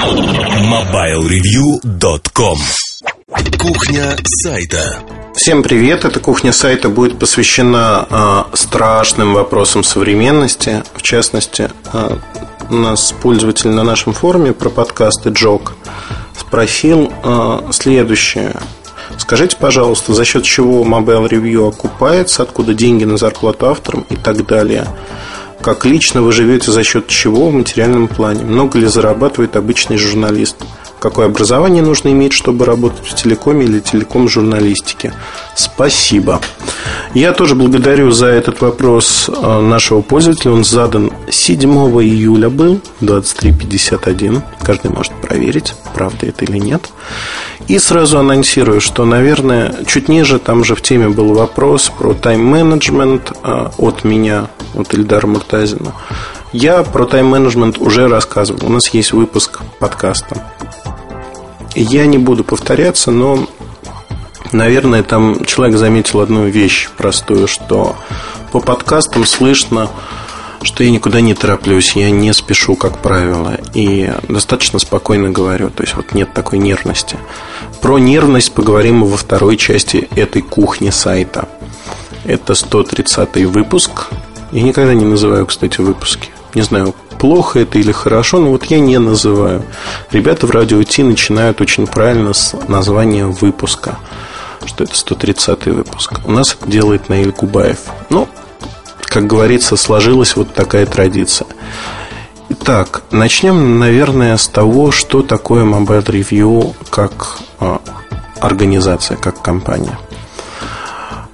MobileReview.com Кухня сайта Всем привет! Эта кухня сайта будет посвящена э, страшным вопросам современности. В частности, э, у нас пользователь на нашем форуме про подкасты Джок спросил э, следующее. Скажите, пожалуйста, за счет чего Mobile Review окупается, откуда деньги на зарплату авторам и так далее. Как лично вы живете за счет чего в материальном плане? Много ли зарабатывает обычный журналист? Какое образование нужно иметь, чтобы работать в телекоме или телеком-журналистике? Спасибо. Я тоже благодарю за этот вопрос э, нашего пользователя. Он задан 7 июля был, 23.51. Каждый может проверить, правда это или нет. И сразу анонсирую, что, наверное, чуть ниже там же в теме был вопрос про тайм-менеджмент э, от меня, от Ильдара Муртазина. Я про тайм-менеджмент уже рассказывал. У нас есть выпуск подкаста. Я не буду повторяться, но, наверное, там человек заметил одну вещь простую, что по подкастам слышно, что я никуда не тороплюсь, я не спешу, как правило, и достаточно спокойно говорю, то есть вот нет такой нервности. Про нервность поговорим во второй части этой кухни сайта. Это 130 выпуск. Я никогда не называю, кстати, выпуски. Не знаю, плохо это или хорошо, но вот я не называю. Ребята в радио Ти начинают очень правильно с названия выпуска, что это 130 выпуск. У нас это делает Наиль Кубаев. Ну, как говорится, сложилась вот такая традиция. Итак, начнем, наверное, с того, что такое Mobile Review как а, организация, как компания.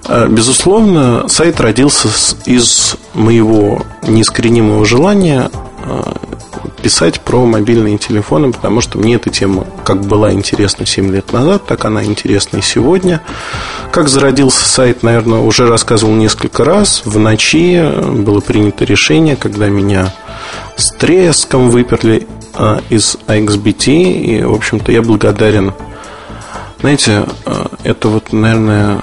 А, безусловно, сайт родился из моего неискоренимого желания писать про мобильные телефоны, потому что мне эта тема как была интересна 7 лет назад, так она интересна и сегодня. Как зародился сайт, наверное, уже рассказывал несколько раз. В ночи было принято решение, когда меня с треском выперли э, из AXBT, и, в общем-то, я благодарен. Знаете, э, это вот, наверное,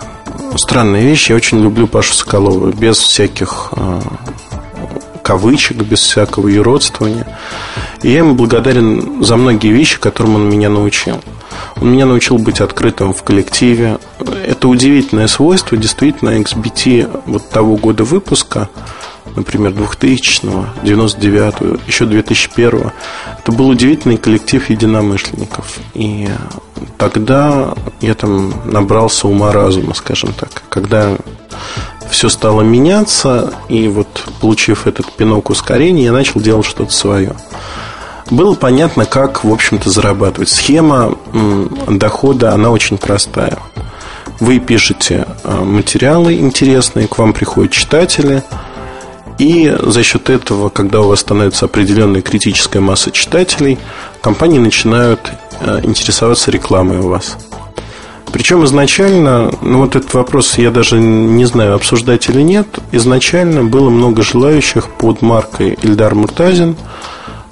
странная вещь. Я очень люблю Пашу Соколова, без всяких кавычек, без всякого юродствования. И я ему благодарен за многие вещи, которым он меня научил. Он меня научил быть открытым в коллективе. Это удивительное свойство. Действительно, XBT вот того года выпуска, например, 2000-го, 99-го, еще 2001-го, это был удивительный коллектив единомышленников. И тогда я там набрался ума разума, скажем так. Когда все стало меняться, и вот получив этот пинок ускорения, я начал делать что-то свое. Было понятно, как, в общем-то, зарабатывать. Схема дохода, она очень простая. Вы пишете э, материалы интересные, к вам приходят читатели, и за счет этого, когда у вас становится определенная критическая масса читателей, компании начинают э, интересоваться рекламой у вас. Причем изначально, ну вот этот вопрос я даже не знаю, обсуждать или нет, изначально было много желающих под маркой Ильдар Муртазин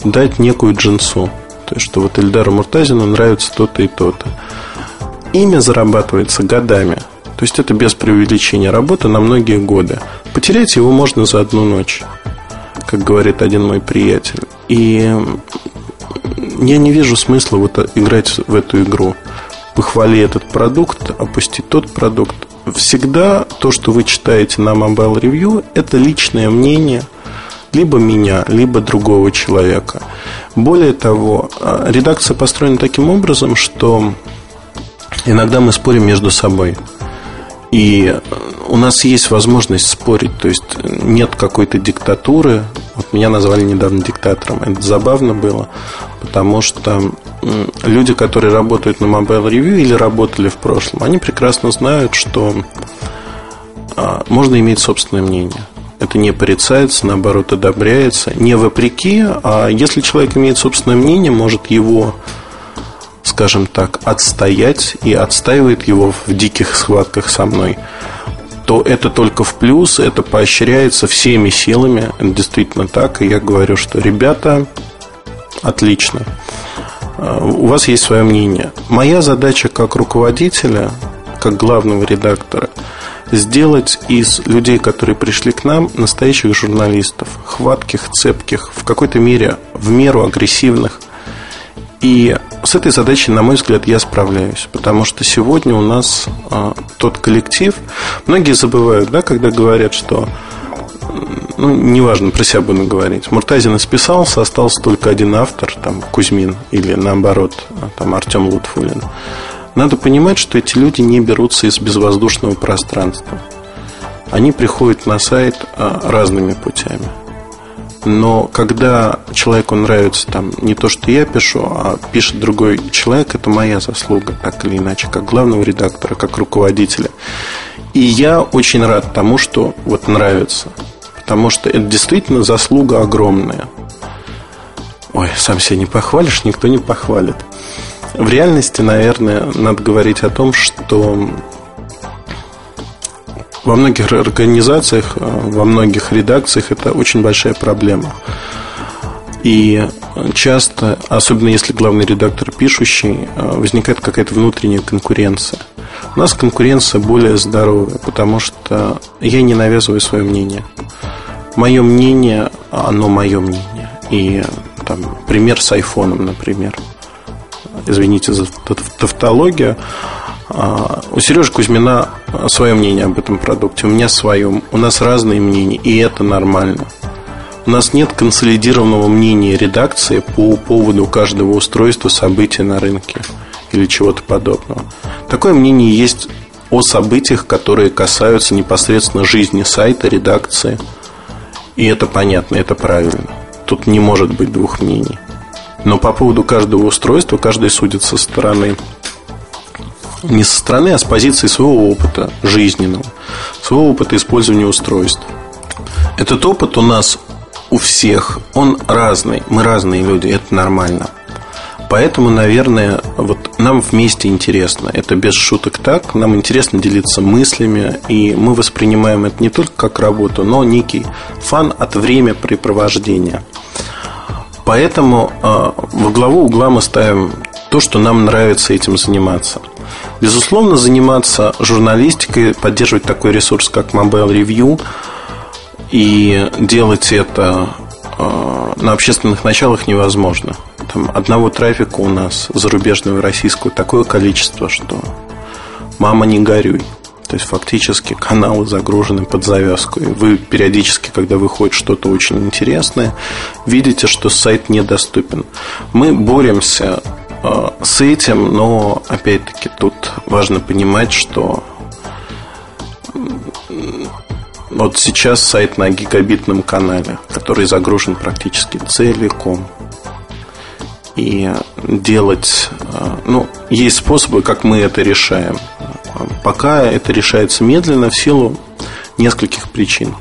дать некую джинсу. То есть, что вот Ильдару Муртазину нравится то-то и то-то. Имя зарабатывается годами. То есть, это без преувеличения работа на многие годы. Потерять его можно за одну ночь, как говорит один мой приятель. И я не вижу смысла вот играть в эту игру похвали этот продукт, опусти тот продукт. Всегда то, что вы читаете на Mobile Review, это личное мнение либо меня, либо другого человека. Более того, а, редакция построена таким образом, что иногда мы спорим между собой. И у нас есть возможность спорить, то есть нет какой-то диктатуры. Вот меня назвали недавно диктатором. Это забавно было, потому что люди, которые работают на Mobile Review или работали в прошлом, они прекрасно знают, что а, можно иметь собственное мнение. Это не порицается, наоборот, одобряется. Не вопреки, а если человек имеет собственное мнение, может его, скажем так, отстоять и отстаивает его в диких схватках со мной, то это только в плюс, это поощряется всеми силами. Это действительно так. И я говорю, что ребята, отлично. Э, у вас есть свое мнение. Моя задача как руководителя, как главного редактора, сделать из людей, которые пришли к нам, настоящих журналистов, хватких, цепких, в какой-то мере в меру агрессивных И с этой задачей, на мой взгляд, я справляюсь. Потому что сегодня у нас а, тот коллектив. Многие забывают, да, когда говорят, что ну, неважно, про себя буду говорить. Муртазин исписался, остался только один автор, там, Кузьмин, или наоборот, там, Артем Лутфулин. Надо понимать, что эти люди не берутся из безвоздушного пространства. Они приходят на сайт а, разными путями. Но когда человеку нравится там не то, что я пишу, а пишет другой человек, это моя заслуга, так или иначе, как главного редактора, как руководителя. И я очень рад тому, что вот нравится. Потому что это действительно заслуга огромная. Ой, сам себя не похвалишь, никто не похвалит. В реальности, наверное, надо говорить о том, что во многих организациях, во многих редакциях это очень большая проблема. И часто, особенно если главный редактор пишущий, возникает какая-то внутренняя конкуренция. У нас конкуренция более здоровая, потому что я не навязываю свое мнение. Мое мнение, оно мое мнение. И там пример с айфоном, например. Извините за тавтологию. А, у Сережи Кузьмина свое мнение об этом продукте, у меня свое. У нас разные мнения, и это нормально. У нас нет консолидированного мнения редакции по поводу каждого устройства, события на рынке или чего-то подобного. Такое мнение есть о событиях, которые касаются непосредственно жизни сайта, редакции. И это понятно, это правильно. Тут не может быть двух мнений. Но по поводу каждого устройства каждый судит со стороны не со стороны, а с позиции своего опыта жизненного, своего опыта использования устройств. Этот опыт у нас у всех, он разный, мы разные люди, это нормально – Поэтому, наверное, вот нам вместе интересно. Это без шуток так. Нам интересно делиться мыслями, и мы воспринимаем это не только как работу, но некий фан от времяпрепровождения. Поэтому э, во главу угла мы ставим то, что нам нравится этим заниматься. Безусловно, заниматься журналистикой, поддерживать такой ресурс, как Mobile Review, и делать это э, на общественных началах невозможно. Там одного трафика у нас зарубежного и российского такое количество, что мама не горюй. То есть фактически каналы загружены под завязку. И вы периодически, когда выходит что-то очень интересное, видите, что сайт недоступен. Мы боремся э, с этим, но опять-таки тут важно понимать, что вот сейчас сайт на гигабитном канале, который загружен практически целиком и делать... Э, ну, есть способы, как мы это решаем. Пока это решается медленно в силу нескольких причин.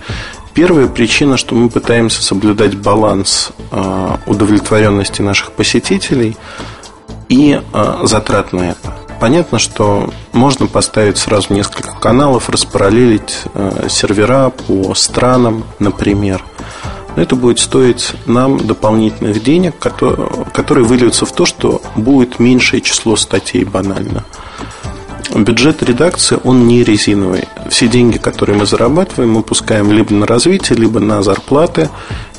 Первая причина, что мы пытаемся соблюдать баланс э, удовлетворенности наших посетителей и э, затрат на это. Понятно, что можно поставить сразу несколько каналов, распараллелить сервера по странам, например – но это будет стоить нам дополнительных денег, которые выльются в то, что будет меньшее число статей банально. Бюджет редакции, он не резиновый. Все деньги, которые мы зарабатываем, мы пускаем либо на развитие, либо на зарплаты.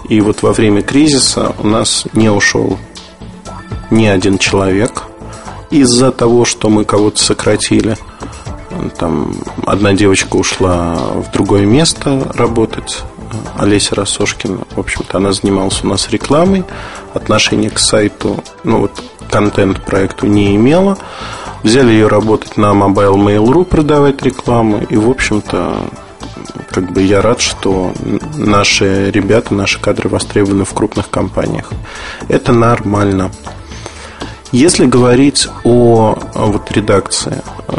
И вот во время кризиса у нас не ушел ни один человек из-за того, что мы кого-то сократили. Там одна девочка ушла в другое место работать, Олеся Рассошкина. В общем-то, она занималась у нас рекламой. Отношения к сайту, ну вот, контент-проекту не имела. Взяли ее работать на Mobile Mail.ru, продавать рекламу. И, в общем-то, как бы я рад, что наши ребята, наши кадры востребованы в крупных компаниях. Это нормально. Если говорить о вот, редакции, э,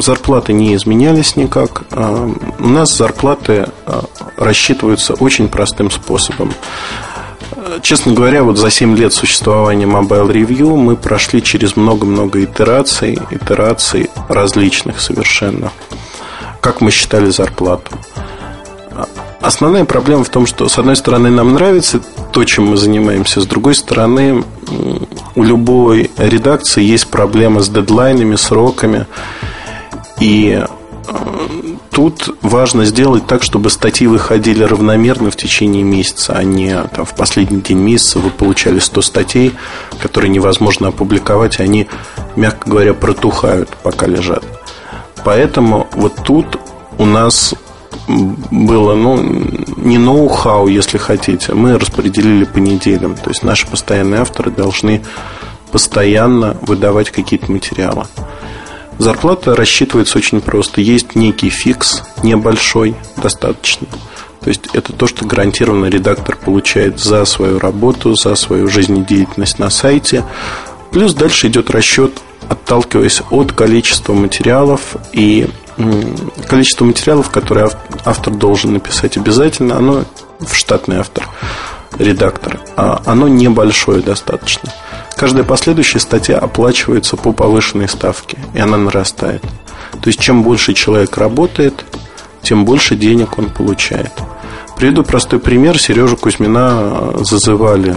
зарплаты не изменялись никак. Э, у нас зарплаты э, рассчитываются очень простым способом. Честно говоря, вот за 7 лет существования Mobile Review мы прошли через много-много итераций, итераций различных совершенно. Как мы считали зарплату. Основная проблема в том, что, с одной стороны, нам нравится то, чем мы занимаемся, с другой стороны, у любой редакции есть проблема с дедлайнами, сроками. И э, тут важно сделать так, чтобы статьи выходили равномерно в течение месяца, а не там, в последний день месяца вы получали 100 статей, которые невозможно опубликовать, и они, мягко говоря, протухают, пока лежат. Поэтому вот тут у нас было, ну, не ноу-хау, если хотите. Мы распределили по неделям. То есть наши постоянные авторы должны постоянно выдавать какие-то материалы. Зарплата рассчитывается очень просто. Есть некий фикс, небольшой, достаточно. То есть это то, что гарантированно редактор получает за свою работу, за свою жизнедеятельность на сайте. Плюс дальше идет расчет, отталкиваясь от количества материалов и количество материалов, которые автор должен написать обязательно, оно в штатный автор, редактор, а оно небольшое достаточно. Каждая последующая статья оплачивается по повышенной ставке, и она нарастает. То есть, чем больше человек работает, тем больше денег он получает. Приведу простой пример. Сережу Кузьмина зазывали.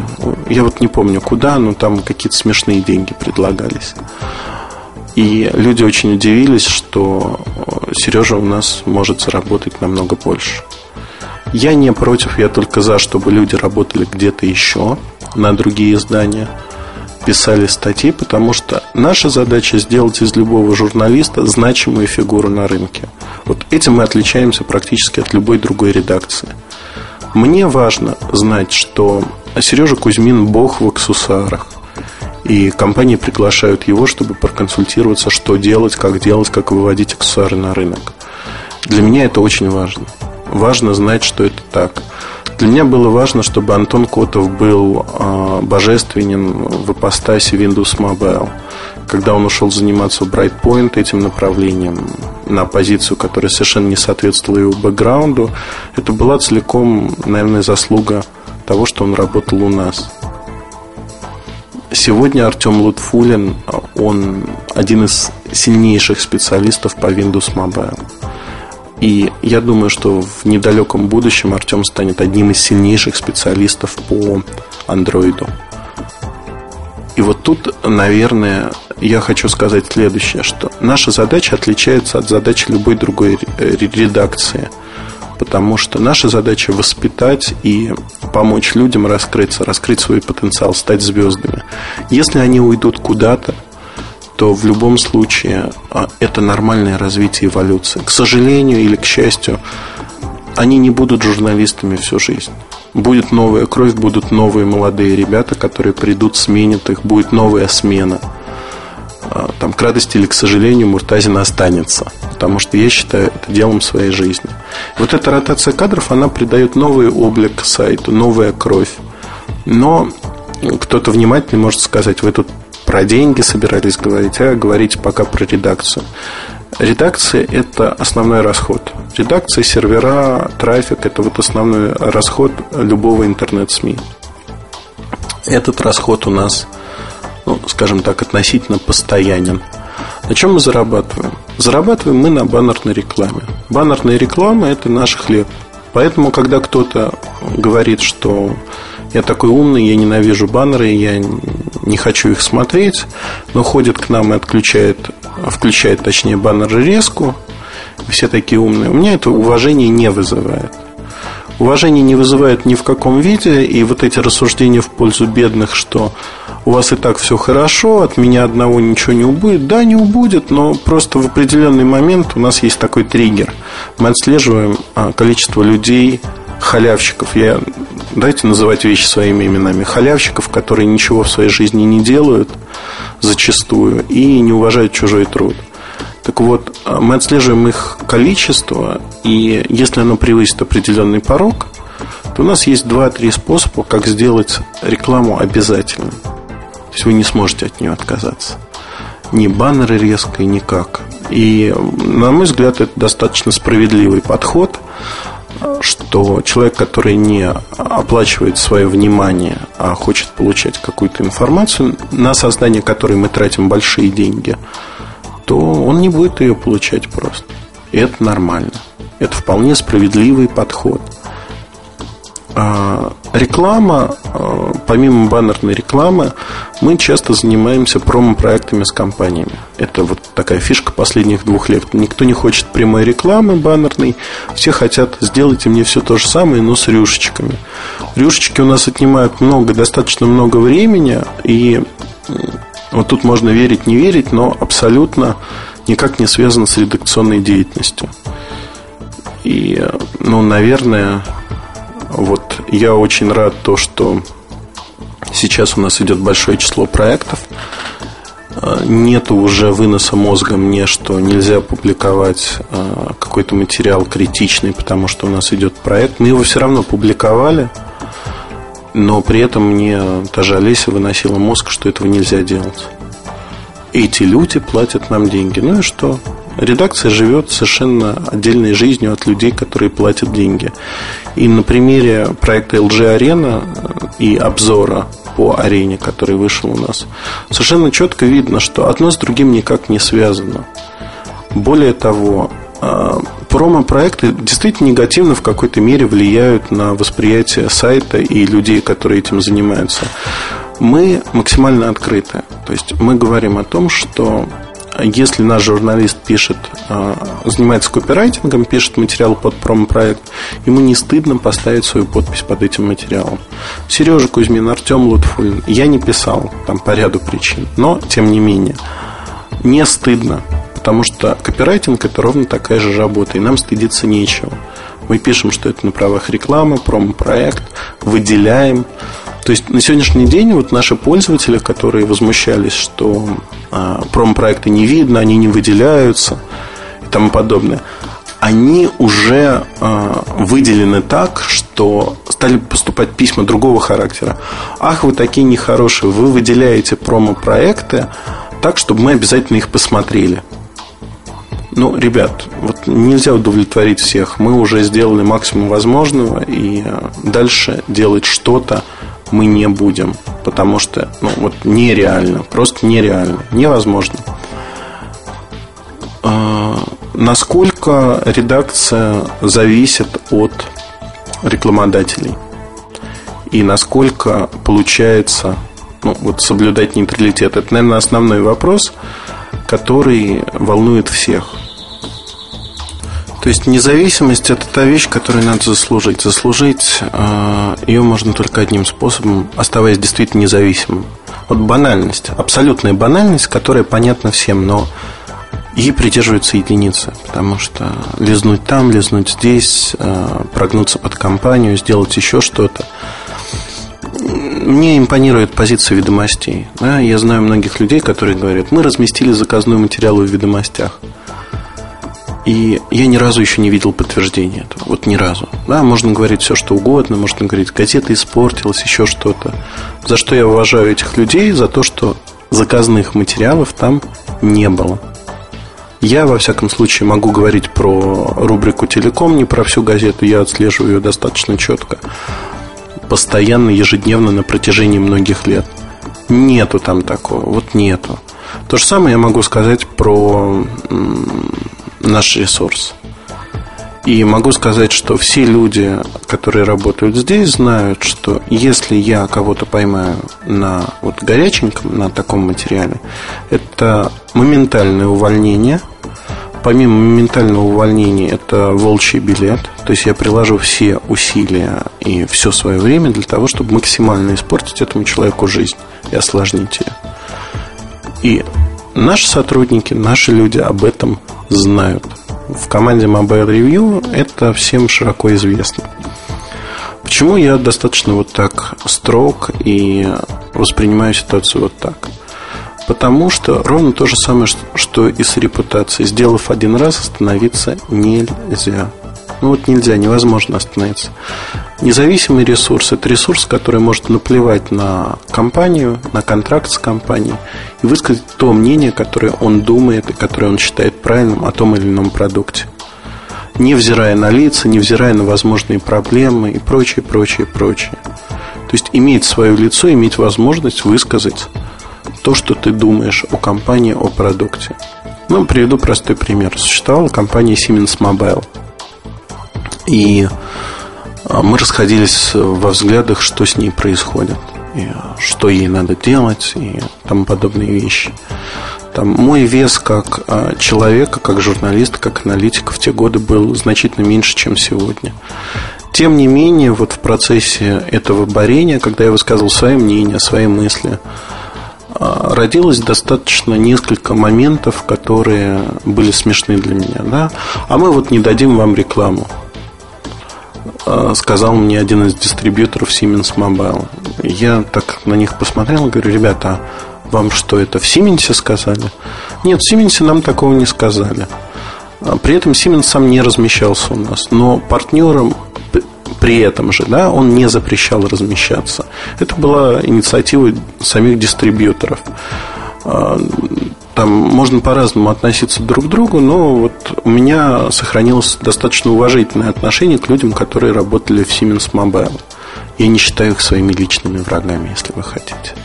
Я вот не помню куда, но там какие-то смешные деньги предлагались. И люди очень удивились, что Сережа у нас может заработать намного больше. Я не против, я только за, чтобы люди работали где-то еще на другие издания – писали статьи, потому что наша задача сделать из любого журналиста значимую фигуру на рынке. Вот этим мы отличаемся практически от любой другой редакции. Мне важно знать, что Сережа Кузьмин бог в аксессуарах. И компании приглашают его, чтобы проконсультироваться, что делать, как делать, как выводить аксессуары на рынок. Для меня это очень важно. Важно знать, что это так. Для меня было важно, чтобы Антон Котов был э, божественен в ипостаси Windows Mobile. Когда он ушел заниматься в Brightpoint этим направлением, на позицию, которая совершенно не соответствовала его бэкграунду, это была целиком, наверное, заслуга того, что он работал у нас. Сегодня Артем Лутфулин, он один из сильнейших специалистов по Windows Mobile. И я думаю, что в недалеком будущем Артем станет одним из сильнейших специалистов по андроиду. И вот тут, наверное, я хочу сказать следующее, что наша задача отличается от задачи любой другой редакции. Потому что наша задача воспитать и помочь людям раскрыться, раскрыть свой потенциал, стать звездами. Если они уйдут куда-то, то в любом случае а, это нормальное развитие эволюции. К сожалению или к счастью, они не будут журналистами всю жизнь. Будет новая кровь, будут новые молодые ребята, которые придут, сменят их, будет новая смена. А, там, к радости или к сожалению, Муртазин останется. Потому что я считаю это делом своей жизни. Вот эта ротация кадров, она придает новый облик сайту, новая кровь. Но кто-то внимательный может сказать, вы тут про деньги собирались говорить, а говорить пока про редакцию. Редакция – это основной расход. Редакция, сервера, трафик – это вот основной расход любого интернет-СМИ. Этот расход у нас, ну, скажем так, относительно постоянен. На чем мы зарабатываем? Зарабатываем мы на баннерной рекламе. Баннерная реклама – это наш хлеб. Поэтому, когда кто-то говорит, что я такой умный, я ненавижу баннеры, я не хочу их смотреть, но ходит к нам и отключает, включает, точнее, баннеры резку. Все такие умные. У меня это уважение не вызывает. Уважение не вызывает ни в каком виде, и вот эти рассуждения в пользу бедных, что у вас и так все хорошо, от меня одного ничего не убудет. Да, не убудет, но просто в определенный момент у нас есть такой триггер. Мы отслеживаем а, количество людей, халявщиков. Я Дайте называть вещи своими именами. Халявщиков, которые ничего в своей жизни не делают зачастую и не уважают чужой труд. Так вот, мы отслеживаем их количество, и если оно превысит определенный порог, то у нас есть два-три способа, как сделать рекламу обязательной. То есть вы не сможете от нее отказаться. Ни баннеры резко, никак. И, на мой взгляд, это достаточно справедливый подход что человек, который не оплачивает свое внимание, а хочет получать какую-то информацию, на создание которой мы тратим большие деньги, то он не будет ее получать просто. И это нормально. Это вполне справедливый подход. А, реклама, а, помимо баннерной рекламы, мы часто занимаемся промо-проектами с компаниями. Это вот такая фишка последних двух лет. Никто не хочет прямой рекламы баннерной. Все хотят сделать мне все то же самое, но с рюшечками. Рюшечки у нас отнимают много, достаточно много времени. И вот тут можно верить, не верить, но абсолютно никак не связано с редакционной деятельностью. И, ну, наверное, вот я очень рад то, что сейчас у нас идет большое число проектов. А, Нет уже выноса мозга мне, что нельзя публиковать а, какой-то материал критичный, потому что у нас идет проект. Мы его все равно публиковали, но при этом мне даже Олеся выносила мозг, что этого нельзя делать. Эти люди платят нам деньги. Ну и что? Редакция живет совершенно отдельной жизнью от людей, которые платят деньги. И на примере проекта LG Arena и обзора по арене, который вышел у нас, совершенно четко видно, что одно с другим никак не связано. Более того, а, промо-проекты действительно негативно в какой-то мере влияют на восприятие сайта и людей, которые этим занимаются. Мы максимально открыты. То есть мы говорим о том, что если наш журналист пишет, а, занимается копирайтингом, пишет материал под промо-проект, ему не стыдно поставить свою подпись под этим материалом. Сережа Кузьмин, Артем Лутфулин, я не писал там по ряду причин, но тем не менее, не стыдно, потому что копирайтинг это ровно такая же работа, и нам стыдиться нечего. Мы пишем, что это на правах рекламы, промо-проект, выделяем, то есть на сегодняшний день вот наши пользователи, которые возмущались, что а, промо-проекты не видно, они не выделяются и тому подобное, они уже а, выделены так, что стали поступать письма другого характера. Ах, вы такие нехорошие, вы выделяете промо-проекты так, чтобы мы обязательно их посмотрели. Ну, ребят, вот нельзя удовлетворить всех. Мы уже сделали максимум возможного, и а, дальше делать что-то мы не будем, потому что ну, вот нереально, просто нереально, невозможно. А, насколько редакция зависит от рекламодателей и насколько получается ну, вот соблюдать нейтралитет. Это, наверное, основной вопрос, который волнует всех. То есть независимость это та вещь, которую надо заслужить. Заслужить э, ее можно только одним способом, оставаясь действительно независимым. Вот банальность, абсолютная банальность, которая понятна всем, но ей придерживаются единицы, потому что лизнуть там, лизнуть здесь, э, прогнуться под компанию, сделать еще что-то. Мне импонирует позиция ведомостей. Да? Я знаю многих людей, которые говорят, мы разместили заказной материал в ведомостях. И я ни разу еще не видел подтверждения этого. Вот ни разу. Да, можно говорить все, что угодно, можно говорить, газета испортилась, еще что-то. За что я уважаю этих людей? За то, что заказных материалов там не было. Я, во всяком случае, могу говорить про рубрику «Телеком», не про всю газету. Я отслеживаю ее достаточно четко. Постоянно, ежедневно на протяжении многих лет. Нету там такого. Вот нету. То же самое я могу сказать про наш ресурс. И могу сказать, что все люди, которые работают здесь, знают, что если я кого-то поймаю на вот горяченьком, на таком материале, это моментальное увольнение. Помимо моментального увольнения, это волчий билет. То есть я приложу все усилия и все свое время для того, чтобы максимально испортить этому человеку жизнь и осложнить ее. И наши сотрудники, наши люди об этом знают. В команде Mobile Review это всем широко известно. Почему я достаточно вот так строг и воспринимаю ситуацию вот так? Потому что ровно то же самое, что и с репутацией. Сделав один раз, остановиться нельзя. Ну вот нельзя, невозможно остановиться. Независимый ресурс – это ресурс, который может наплевать на компанию, на контракт с компанией и высказать то мнение, которое он думает и которое он считает правильным о том или ином продукте. Невзирая на лица, невзирая на возможные проблемы и прочее, прочее, прочее. То есть иметь свое лицо, иметь возможность высказать то, что ты думаешь о компании, о продукте. Ну, приведу простой пример. Существовала компания Siemens Mobile. И а мы расходились во взглядах, что с ней происходит, и что ей надо делать и тому подобные вещи. Там, мой вес как а, человека, как журналиста, как аналитика в те годы был значительно меньше, чем сегодня. Тем не менее, вот в процессе этого борения, когда я высказывал свое мнение, свои мысли, а, родилось достаточно несколько моментов, которые были смешны для меня. Да? А мы вот не дадим вам рекламу а, сказал мне один из дистрибьюторов Siemens Mobile. Я так на них посмотрел и говорю, ребята, вам что, это в Siemens сказали? Нет, в Siemens нам такого не сказали. А при этом Siemens сам не размещался у нас, но партнером при этом же, да, он не запрещал размещаться. Это была инициатива самих дистрибьюторов. Там можно по-разному относиться друг к другу, но вот у меня сохранилось достаточно уважительное отношение к людям, которые работали в Siemens Mobile. Я не считаю их своими личными врагами, если вы хотите.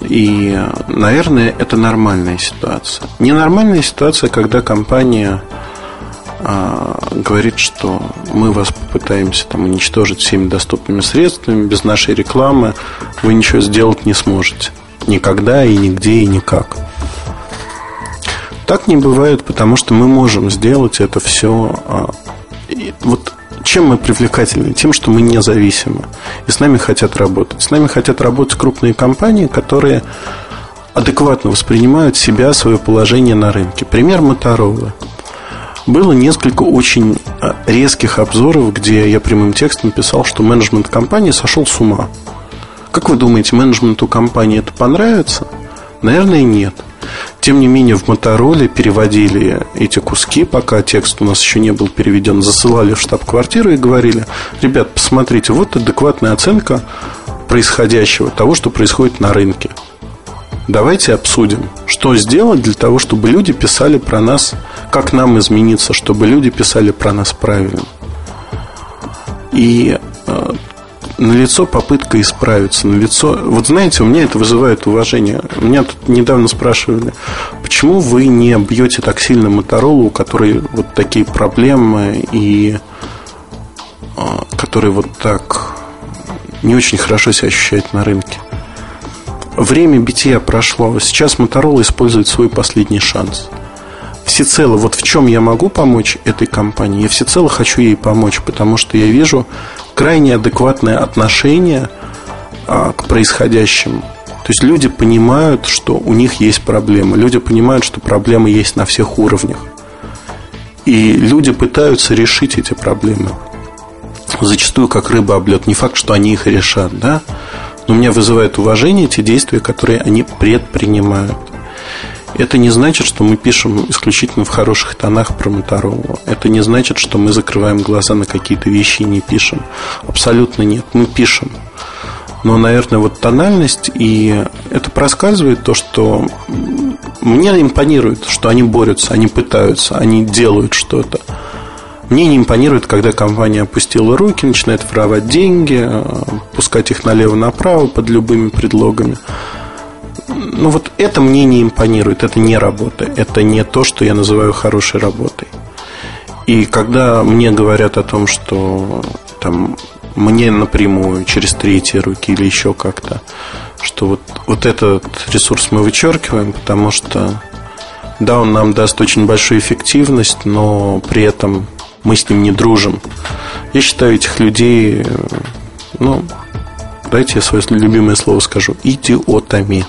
И, наверное, это нормальная ситуация. Ненормальная ситуация, когда компания а, говорит, что мы вас попытаемся там, уничтожить всеми доступными средствами, без нашей рекламы вы ничего сделать не сможете. Никогда и нигде и никак. Так не бывает, потому что мы можем сделать это все. А, вот чем мы привлекательны? Тем, что мы независимы. И с нами хотят работать. С нами хотят работать крупные компании, которые адекватно воспринимают себя, свое положение на рынке. Пример Моторола. Было несколько очень а, резких обзоров, где я прямым текстом писал, что менеджмент компании сошел с ума. Как вы думаете, менеджменту компании это понравится? Наверное, нет. Тем не менее, в Мотороле переводили эти куски, пока текст у нас еще не был переведен, засылали в штаб-квартиру и говорили, ребят, посмотрите, вот адекватная оценка происходящего, того, что происходит на рынке. Давайте обсудим, что сделать для того, чтобы люди писали про нас, как нам измениться, чтобы люди писали про нас правильно. И э, на лицо попытка исправиться, на лицо. Вот знаете, у меня это вызывает уважение. Меня тут недавно спрашивали, почему вы не бьете так сильно Моторолу, у которой вот такие проблемы и а, который вот так не очень хорошо себя ощущает на рынке. Время битья прошло. Сейчас Моторола использует свой последний шанс. Всецело, вот в чем я могу помочь этой компании, я всецело хочу ей помочь, потому что я вижу крайне адекватное отношение а, к происходящему. То есть люди понимают, что у них есть проблемы. Люди понимают, что проблемы есть на всех уровнях. И люди пытаются решить эти проблемы. Зачастую как рыба об лед. Не факт, что они их решат, да? Но меня вызывает уважение те действия, которые они предпринимают. Это не значит, что мы пишем исключительно в хороших тонах про Моторолу. Это не значит, что мы закрываем глаза на какие-то вещи и не пишем. Абсолютно нет. Мы пишем. Но, наверное, вот тональность, и это проскальзывает то, что мне импонирует, что они борются, они пытаются, они делают что-то. Мне не импонирует, когда компания опустила руки, начинает воровать деньги, э, пускать их налево-направо под любыми предлогами ну вот это мне не импонирует, это не работа, это не то, что я называю хорошей работой. И когда мне говорят о том, что там мне напрямую, через третьи руки или еще как-то, что вот, вот этот ресурс мы вычеркиваем, потому что да, он нам даст очень большую эффективность, но при этом мы с ним не дружим. Я считаю этих людей, ну, дайте я свое любимое слово скажу, идиотами.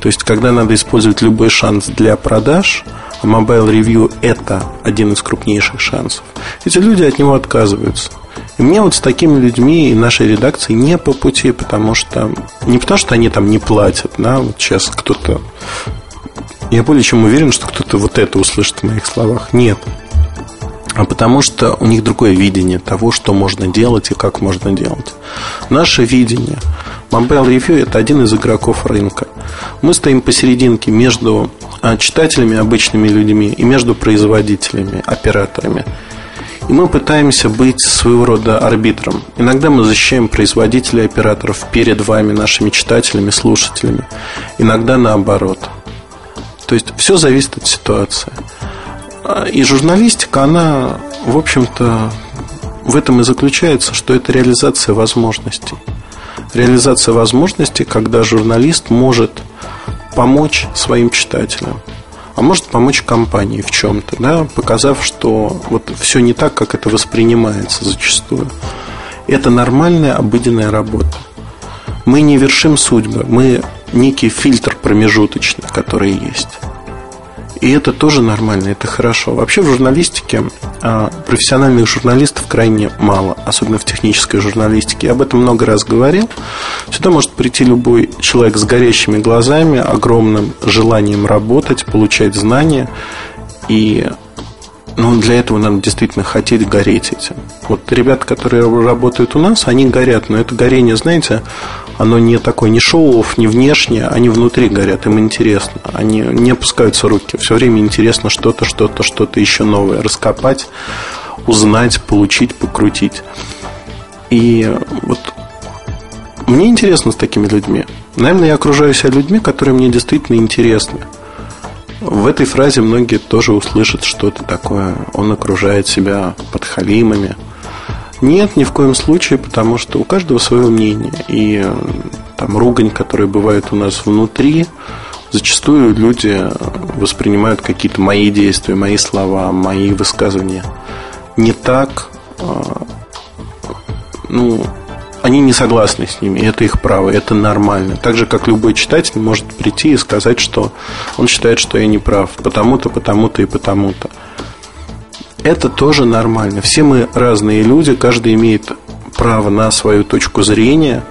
То есть, когда надо использовать любой шанс для продаж, а Mobile Review это один из крупнейших шансов, эти люди от него отказываются. И мне вот с такими людьми и нашей редакции не по пути, потому что не потому, что они там не платят, да, вот сейчас кто-то я более чем уверен, что кто-то вот это услышит в моих словах. Нет. А потому что у них другое видение того, что можно делать и как можно делать. Наше видение Mobile Review – это один из игроков рынка. Мы стоим посерединке между а, читателями, обычными людьми и между производителями, операторами. И мы пытаемся быть своего рода арбитром. Иногда мы защищаем производителей операторов перед вами, нашими читателями, слушателями. Иногда наоборот. То есть все зависит от ситуации. А, и журналистика, она, в общем-то, в этом и заключается, что это реализация возможностей. Реализация возможностей, когда журналист может помочь своим читателям, а может помочь компании в чем-то, да, показав, что вот все не так, как это воспринимается зачастую. Это нормальная обыденная работа. Мы не вершим судьбы, мы некий фильтр промежуточный, который есть. И это тоже нормально, это хорошо. Вообще в журналистике а, профессиональных журналистов крайне мало, особенно в технической журналистике. Я об этом много раз говорил. Сюда может прийти любой человек с горящими глазами, огромным желанием работать, получать знания. И ну, для этого надо действительно хотеть гореть этим. Вот ребята, которые работают у нас, они горят, но это горение, знаете, оно не такое, не шоу не внешнее, они внутри горят, им интересно. Они не опускаются руки. Все время интересно что-то, что-то, что-то еще новое. Раскопать, узнать, получить, покрутить. И вот мне интересно с такими людьми. Наверное, я окружаю себя людьми, которые мне действительно интересны. В этой фразе многие тоже услышат что-то такое. Он окружает себя подхалимами, нет, ни в коем случае, потому что у каждого свое мнение. И э, там ругань, которая бывает у нас внутри, зачастую люди воспринимают какие-то мои действия, мои слова, мои высказывания не так. А, ну, они не согласны с ними, это их право, это нормально. Так же, как любой читатель может прийти и сказать, что он считает, что я не прав, потому-то, потому-то и потому-то это тоже нормально. Все мы разные люди, каждый имеет право на свою точку зрения.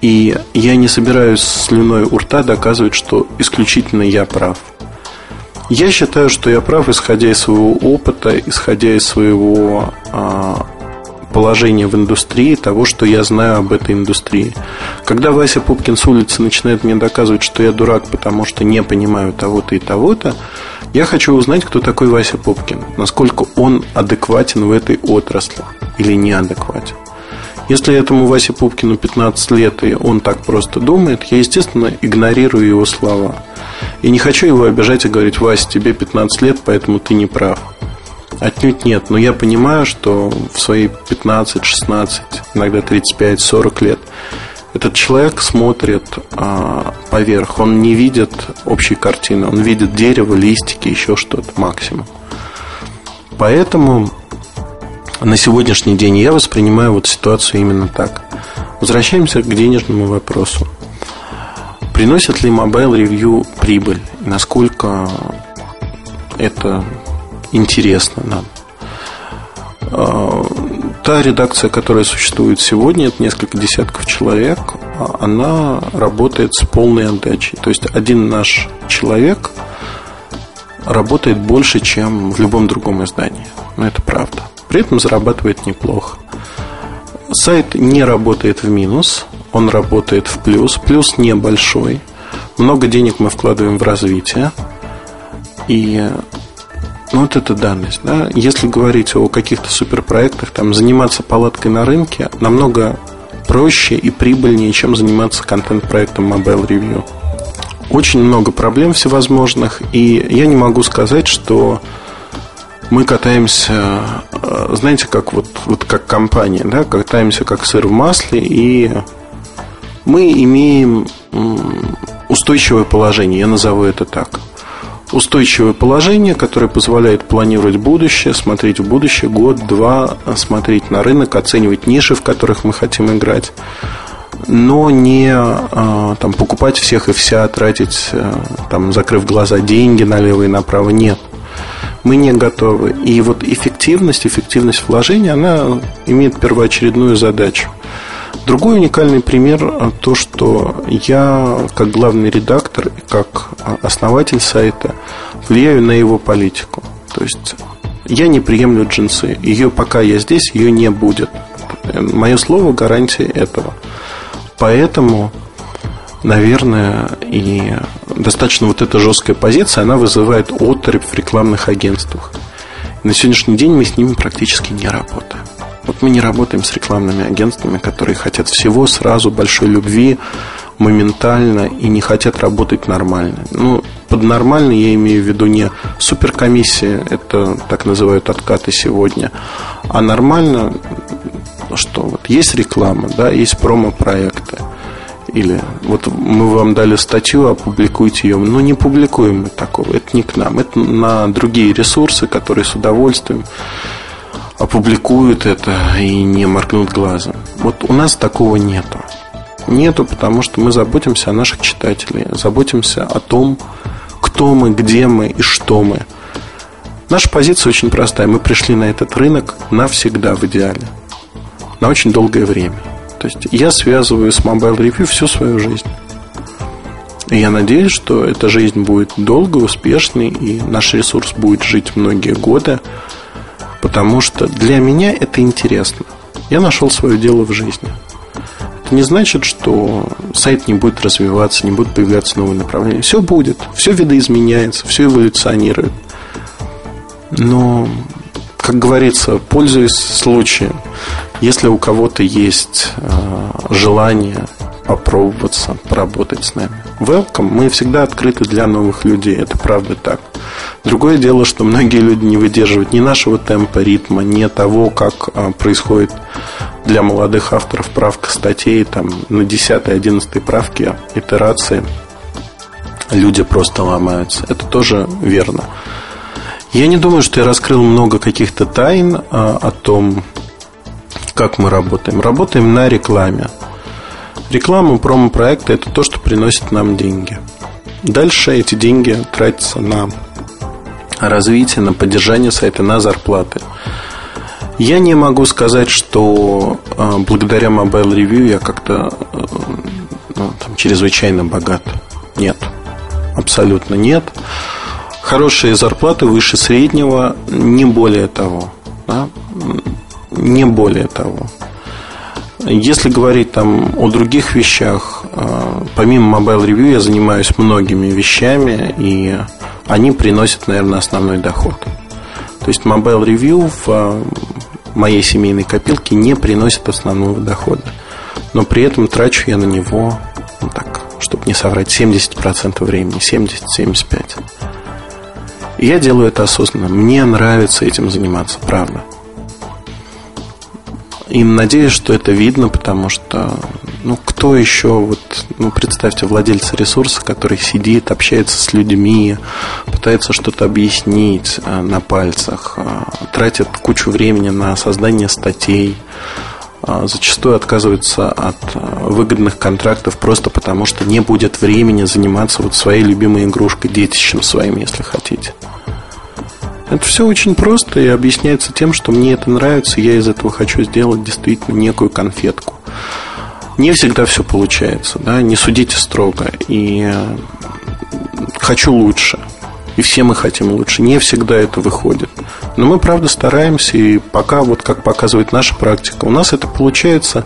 И я не собираюсь слюной у рта доказывать, что исключительно я прав. Я считаю, что я прав, исходя из своего опыта, исходя из своего а, положения в индустрии, того, что я знаю об этой индустрии. Когда Вася Пупкин с улицы начинает мне доказывать, что я дурак, потому что не понимаю того-то и того-то, я хочу узнать, кто такой Вася Попкин, насколько он адекватен в этой отрасли или неадекватен. Если этому Васе Пупкину 15 лет, и он так просто думает, я, естественно, игнорирую его слова. И не хочу его обижать и говорить, Вася, тебе 15 лет, поэтому ты не прав. Отнюдь нет, но я понимаю, что в свои 15, 16, иногда 35, 40 лет этот человек смотрит а, поверх, он не видит общей картины, он видит дерево, листики, еще что-то максимум. Поэтому на сегодняшний день я воспринимаю вот ситуацию именно так. Возвращаемся к денежному вопросу. Приносит ли Mobile Review прибыль? Насколько это интересно нам? Та редакция, которая существует сегодня, это несколько десятков человек, она работает с полной отдачей. То есть один наш человек работает больше, чем в любом другом издании. Но это правда. При этом зарабатывает неплохо. Сайт не работает в минус, он работает в плюс. Плюс небольшой. Много денег мы вкладываем в развитие. И ну, вот это данность. Да? Если говорить о каких-то суперпроектах, там заниматься палаткой на рынке намного проще и прибыльнее, чем заниматься контент-проектом Mobile Review. Очень много проблем всевозможных, и я не могу сказать, что мы катаемся, э, знаете, как вот, вот как компания, да, катаемся как сыр в масле, и мы имеем устойчивое положение, я назову это так – устойчивое положение, которое позволяет планировать будущее, смотреть в будущее год, два, смотреть на рынок, оценивать ниши, в которых мы хотим играть, но не а, там, покупать всех и вся, тратить, а, там, закрыв глаза, деньги налево и направо. Нет. Мы не готовы. И вот эффективность, эффективность вложения, она имеет первоочередную задачу – Другой уникальный пример а, то, что я как главный редактор и как а, основатель сайта влияю на его политику. То есть я не приемлю джинсы. Ее пока я здесь, ее не будет. Мое слово гарантия этого. Поэтому, наверное, и достаточно вот эта жесткая позиция, она вызывает отрыв в рекламных агентствах. На сегодняшний день мы с ними практически не работаем. Вот мы не работаем с рекламными агентствами, которые хотят всего сразу, большой любви, моментально и не хотят работать нормально. Ну, под нормально я имею в виду не суперкомиссия, это так называют откаты сегодня, а нормально, что вот есть реклама, да, есть промо-проекты. Или вот мы вам дали статью, опубликуйте ее. Но не публикуем мы такого. Это не к нам. Это на другие ресурсы, которые с удовольствием опубликуют это и не моргнут глазом. Вот у нас такого нету. Нету, потому что мы заботимся о наших читателях, заботимся о том, кто мы, где мы и что мы. Наша позиция очень простая. Мы пришли на этот рынок навсегда в идеале. На очень долгое время. То есть я связываю с Mobile Review всю свою жизнь. И я надеюсь, что эта жизнь будет долгой, успешной, и наш ресурс будет жить многие годы, потому что для меня это интересно. Я нашел свое дело в жизни. Это не значит, что сайт не будет развиваться, не будут появляться новые направления. Все будет, все видоизменяется, все эволюционирует. Но, как говорится, пользуясь случаем, если у кого-то есть э, желание попробоваться, поработать с нами. Welcome. Мы всегда открыты для новых людей. Это правда так. Другое дело, что многие люди не выдерживают ни нашего темпа, ритма, ни того, как а, происходит для молодых авторов правка статей там, на 10-11 правке итерации. Люди просто ломаются. Это тоже верно. Я не думаю, что я раскрыл много каких-то тайн а, о том, как мы работаем. Работаем на рекламе. Реклама промо-проекта – это то, что приносит нам деньги. Дальше эти деньги тратятся на развитие, на поддержание сайта, на зарплаты. Я не могу сказать, что э, благодаря Mobile Review я как-то э, ну, там, чрезвычайно богат. Нет. Абсолютно нет. Хорошие зарплаты выше среднего, не более того. Да? Не более того. Если говорить там о других вещах, э, помимо Mobile Review я занимаюсь многими вещами, и они приносят, наверное, основной доход. То есть Mobile Review в э, моей семейной копилке не приносит основного дохода. Но при этом трачу я на него, ну так, чтобы не соврать, 70% времени, 70-75%. И я делаю это осознанно. Мне нравится этим заниматься, правда. И надеюсь, что это видно, потому что, ну, кто еще, вот, ну, представьте, владельца ресурса, который сидит, общается с людьми, пытается что-то объяснить а, на пальцах, а, тратит кучу времени на создание статей, а, зачастую отказывается от выгодных контрактов просто потому, что не будет времени заниматься вот своей любимой игрушкой, детищем своим, если хотите. Это все очень просто и объясняется тем, что мне это нравится, и я из этого хочу сделать действительно некую конфетку. Не всегда все получается, да, не судите строго. И э, хочу лучше. И все мы хотим лучше. Не всегда это выходит. Но мы, правда, стараемся, и пока, вот как показывает наша практика, у нас это получается.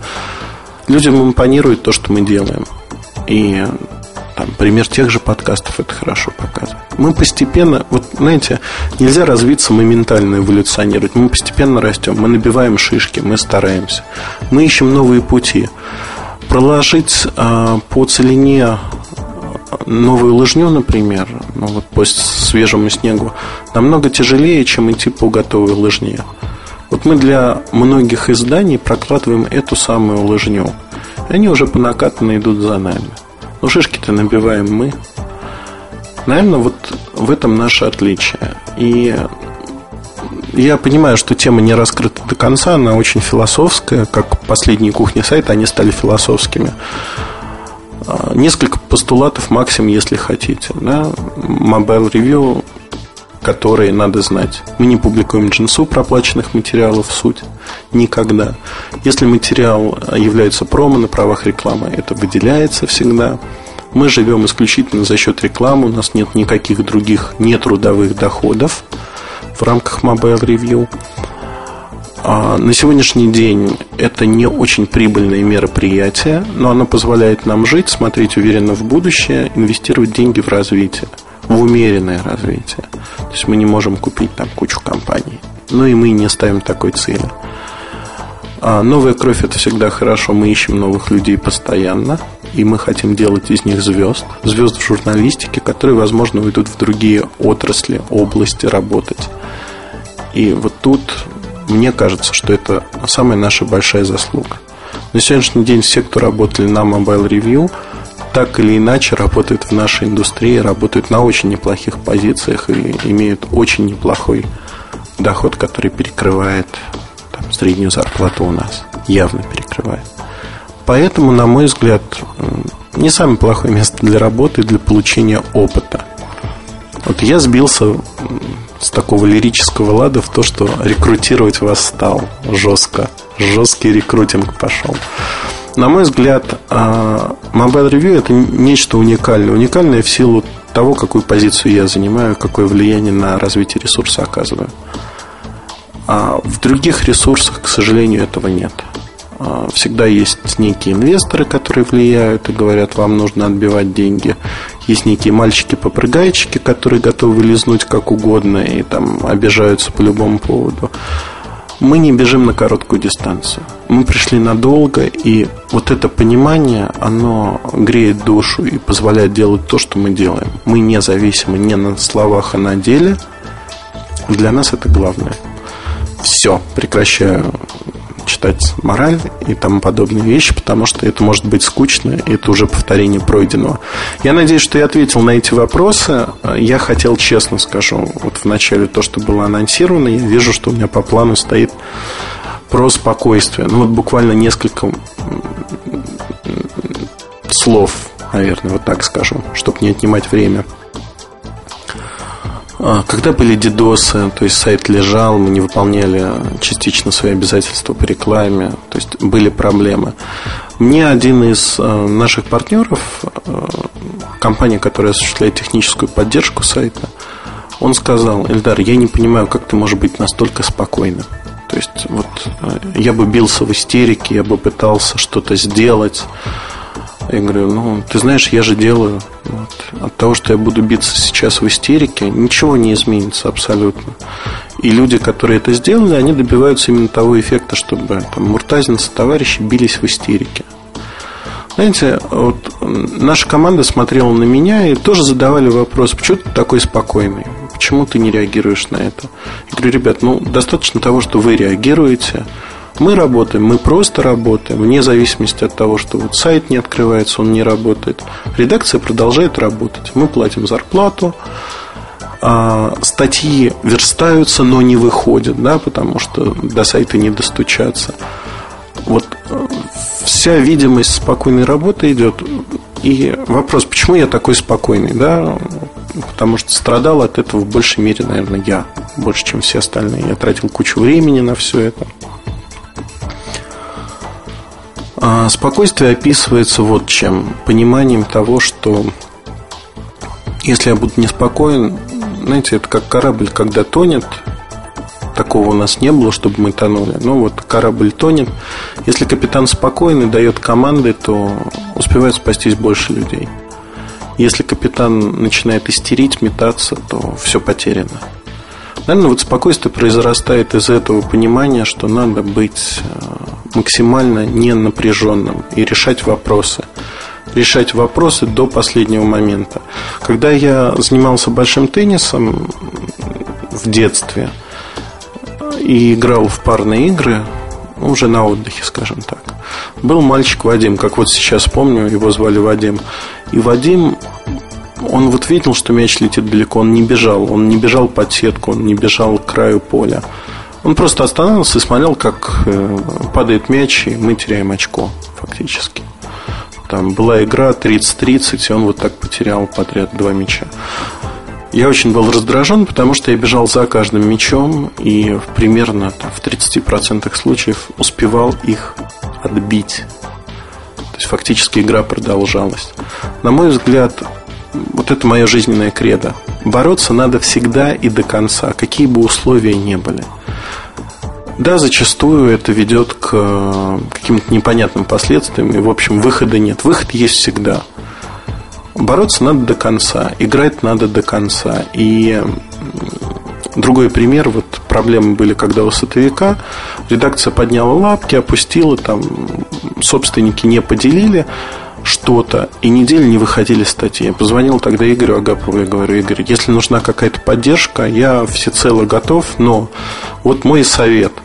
Людям импонирует то, что мы делаем. И там, пример тех же подкастов это хорошо показывает. Мы постепенно, вот знаете, нельзя развиться моментально эволюционировать. Мы постепенно растем, мы набиваем шишки, мы стараемся. Мы ищем новые пути. Проложить э, по целине новую лыжню, например, ну вот по свежему снегу, намного тяжелее, чем идти по готовой лыжне. Вот мы для многих изданий прокладываем эту самую лыжню. И они уже по накатанной идут за нами. Ну, шишки-то набиваем мы. Наверное, вот в этом наше отличие. И я понимаю, что тема не раскрыта до конца, она очень философская, как последние кухни сайта, они стали философскими. А, несколько постулатов максимум, если хотите. Да? Mobile Review, которые надо знать. Мы не публикуем джинсу проплаченных материалов, суть. Никогда. Если материал является промо на правах рекламы, это выделяется всегда. Мы живем исключительно за счет рекламы, у нас нет никаких других нетрудовых доходов в рамках Mobile Review. А на сегодняшний день это не очень прибыльное мероприятие, но оно позволяет нам жить, смотреть уверенно в будущее, инвестировать деньги в развитие, в умеренное развитие. То есть мы не можем купить там кучу компаний. Ну и мы не ставим такой цели. А новая кровь это всегда хорошо. Мы ищем новых людей постоянно. И мы хотим делать из них звезд. Звезд в журналистике, которые, возможно, уйдут в другие отрасли, области работать. И вот тут мне кажется, что это самая наша большая заслуга. На сегодняшний день все, кто работали на Mobile Review, так или иначе работают в нашей индустрии, работают на очень неплохих позициях и имеют очень неплохой доход, который перекрывает там, среднюю зарплату у нас. Явно перекрывает. Поэтому, на мой взгляд, не самое плохое место для работы, для получения опыта. Вот я сбился с такого лирического лада в то, что рекрутировать вас стал жестко. Жесткий рекрутинг пошел. На мой взгляд, а, Mobile Review это нечто уникальное. Уникальное в силу того, какую позицию я занимаю, какое влияние на развитие ресурса оказываю. А в других ресурсах, к сожалению, этого нет. А, всегда есть некие инвесторы, которые влияют и говорят, вам нужно отбивать деньги. Есть некие мальчики-попрыгайчики, которые готовы лизнуть как угодно и там обижаются по любому поводу. Мы не бежим на короткую дистанцию. Мы пришли надолго, и вот это понимание, оно греет душу и позволяет делать то, что мы делаем. Мы не зависимы не на словах, а на деле. Для нас это главное. Все, прекращаю читать мораль и тому подобные вещи, потому что это может быть скучно, и это уже повторение пройденного. Я надеюсь, что я ответил на эти вопросы. Я хотел, честно скажу, вот в начале то, что было анонсировано, я вижу, что у меня по плану стоит про спокойствие. Ну, вот буквально несколько слов, наверное, вот так скажу, чтобы не отнимать время. А, когда были дидосы, то есть сайт лежал, мы не выполняли частично свои обязательства по рекламе, то есть были проблемы. Мне один из э, наших партнеров, э, компания, которая осуществляет техническую поддержку сайта, он сказал, Эльдар, я не понимаю, как ты можешь быть настолько спокойным. То есть вот э, я бы бился в истерике, я бы пытался что-то сделать, я говорю, ну, ты знаешь, я же делаю. Вот. От того, что я буду биться сейчас в истерике, ничего не изменится абсолютно. И люди, которые это сделали, они добиваются именно того эффекта, чтобы там, Муртазин со товарищи бились в истерике. Знаете, вот наша команда смотрела на меня и тоже задавали вопрос, почему ты такой спокойный? Почему ты не реагируешь на это? Я говорю, ребят, ну, достаточно того, что вы реагируете – мы работаем, мы просто работаем, вне зависимости от того, что вот сайт не открывается, он не работает. Редакция продолжает работать. Мы платим зарплату, а, статьи верстаются, но не выходят, да, потому что до сайта не достучаться. Вот э, вся видимость спокойной работы идет. И вопрос, почему я такой спокойный, да? Потому что страдал от этого в большей мере, наверное, я. Больше, чем все остальные. Я тратил кучу времени на все это. А спокойствие описывается вот чем. Пониманием того, что если я буду неспокоен, знаете, это как корабль, когда тонет, такого у нас не было, чтобы мы тонули. Но вот корабль тонет. Если капитан спокойный, дает команды, то успевает спастись больше людей. Если капитан начинает истерить, метаться, то все потеряно. Наверное, вот спокойствие произрастает из этого понимания, что надо быть э, максимально не напряженным и решать вопросы. Решать вопросы до последнего момента. Когда я занимался большим теннисом в детстве и играл в парные игры, уже на отдыхе, скажем так, был мальчик Вадим, как вот сейчас помню, его звали Вадим. И Вадим он вот видел, что мяч летит далеко, он не бежал, он не бежал под сетку, он не бежал к краю поля. Он просто останавливался и смотрел, как э, падает мяч, и мы теряем очко, фактически. Там была игра 30-30, и он вот так потерял подряд два мяча. Я очень был раздражен, потому что я бежал за каждым мячом и примерно в 30% случаев успевал их отбить. То есть фактически игра продолжалась. На мой взгляд, вот это мое жизненное кредо. Бороться надо всегда и до конца, какие бы условия ни были. Да, зачастую это ведет к э, каким-то непонятным последствиям, и, в общем, выхода нет. Выход есть всегда. Бороться надо до конца, играть надо до конца. И другой пример, вот проблемы были, когда у сотовика. Редакция подняла лапки, опустила, там собственники не поделили что-то, и неделю не выходили статьи. Я позвонил тогда Игорю Агапову и говорю, Игорь, если нужна какая-то поддержка, я всецело готов, но вот мой совет –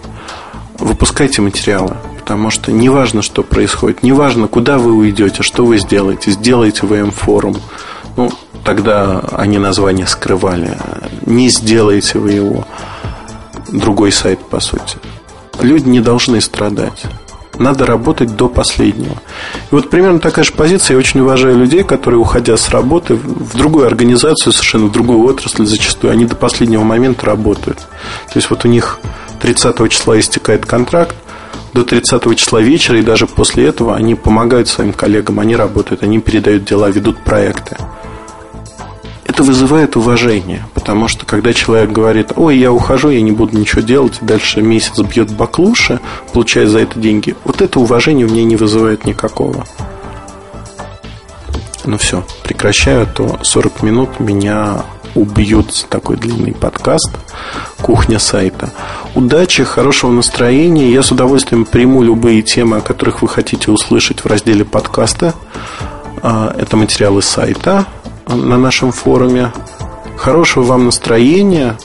выпускайте материалы. Потому что неважно, что происходит, неважно, куда вы уйдете, что вы сделаете, сделайте ВМ-форум. Ну, тогда они название скрывали. Не сделаете вы его. Другой сайт, по сути. Люди не должны страдать. Надо работать до последнего. И вот примерно такая же позиция. Я очень уважаю людей, которые, уходя с работы в другую организацию, совершенно в другую отрасль, зачастую, они до последнего момента работают. То есть вот у них 30 числа истекает контракт, до 30 числа вечера, и даже после этого они помогают своим коллегам, они работают, они передают дела, ведут проекты. Это вызывает уважение, потому что когда человек говорит, ой, я ухожу, я не буду ничего делать, и дальше месяц бьет баклуши, получает за это деньги, вот это уважение у меня не вызывает никакого. Ну все, прекращаю, а то 40 минут меня убьют такой длинный подкаст «Кухня сайта». Удачи, хорошего настроения. Я с удовольствием приму любые темы, о которых вы хотите услышать в разделе подкаста. Это материалы сайта на нашем форуме. Хорошего вам настроения.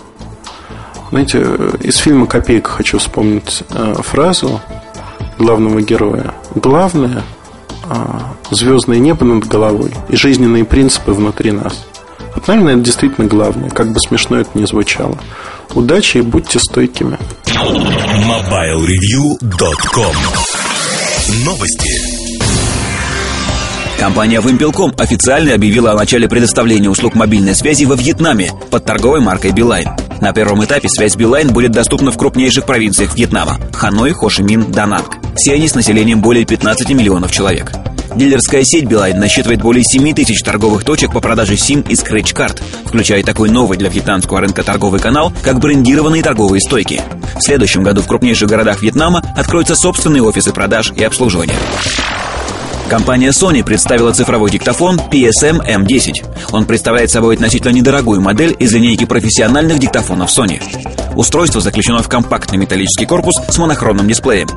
Знаете, из фильма «Копейка» хочу вспомнить а, фразу главного героя. Главное а, – звездное небо над головой и жизненные принципы внутри нас – вот, наверное, это действительно главное, как бы смешно это ни звучало. Удачи и будьте стойкими. MobileReview.com Новости. Компания ВымпелКом официально объявила о начале предоставления услуг мобильной связи во Вьетнаме под торговой маркой Билайн. На первом этапе связь Билайн будет доступна в крупнейших провинциях Вьетнама – Ханой, Хошимин, Дананг. Все они с населением более 15 миллионов человек. Дилерская сеть Билайн насчитывает более 7 тысяч торговых точек по продаже SIM и скретч-карт, включая такой новый для вьетнамского рынка торговый канал, как брендированные торговые стойки. В следующем году в крупнейших городах Вьетнама откроются собственные офисы продаж и обслуживания. Компания Sony представила цифровой диктофон PSM M10. Он представляет собой относительно недорогую модель из линейки профессиональных диктофонов Sony. Устройство заключено в компактный металлический корпус с монохромным дисплеем.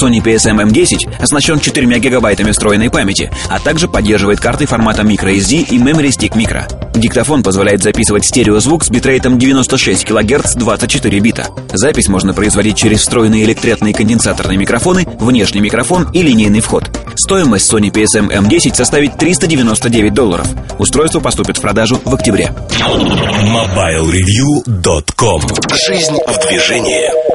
Sony PSM M10 оснащен 4 гигабайтами встроенной памяти, а также поддерживает карты формата microSD и Memory Stick Micro. Диктофон позволяет записывать стереозвук с битрейтом 96 кГц 24 бита. Запись можно производить через встроенные электретные конденсаторные микрофоны, внешний микрофон и линейный вход. Стоимость Sony PSM M10 составит 399 долларов. Устройство поступит в продажу в октябре. MobileReview.com Жизнь в движении.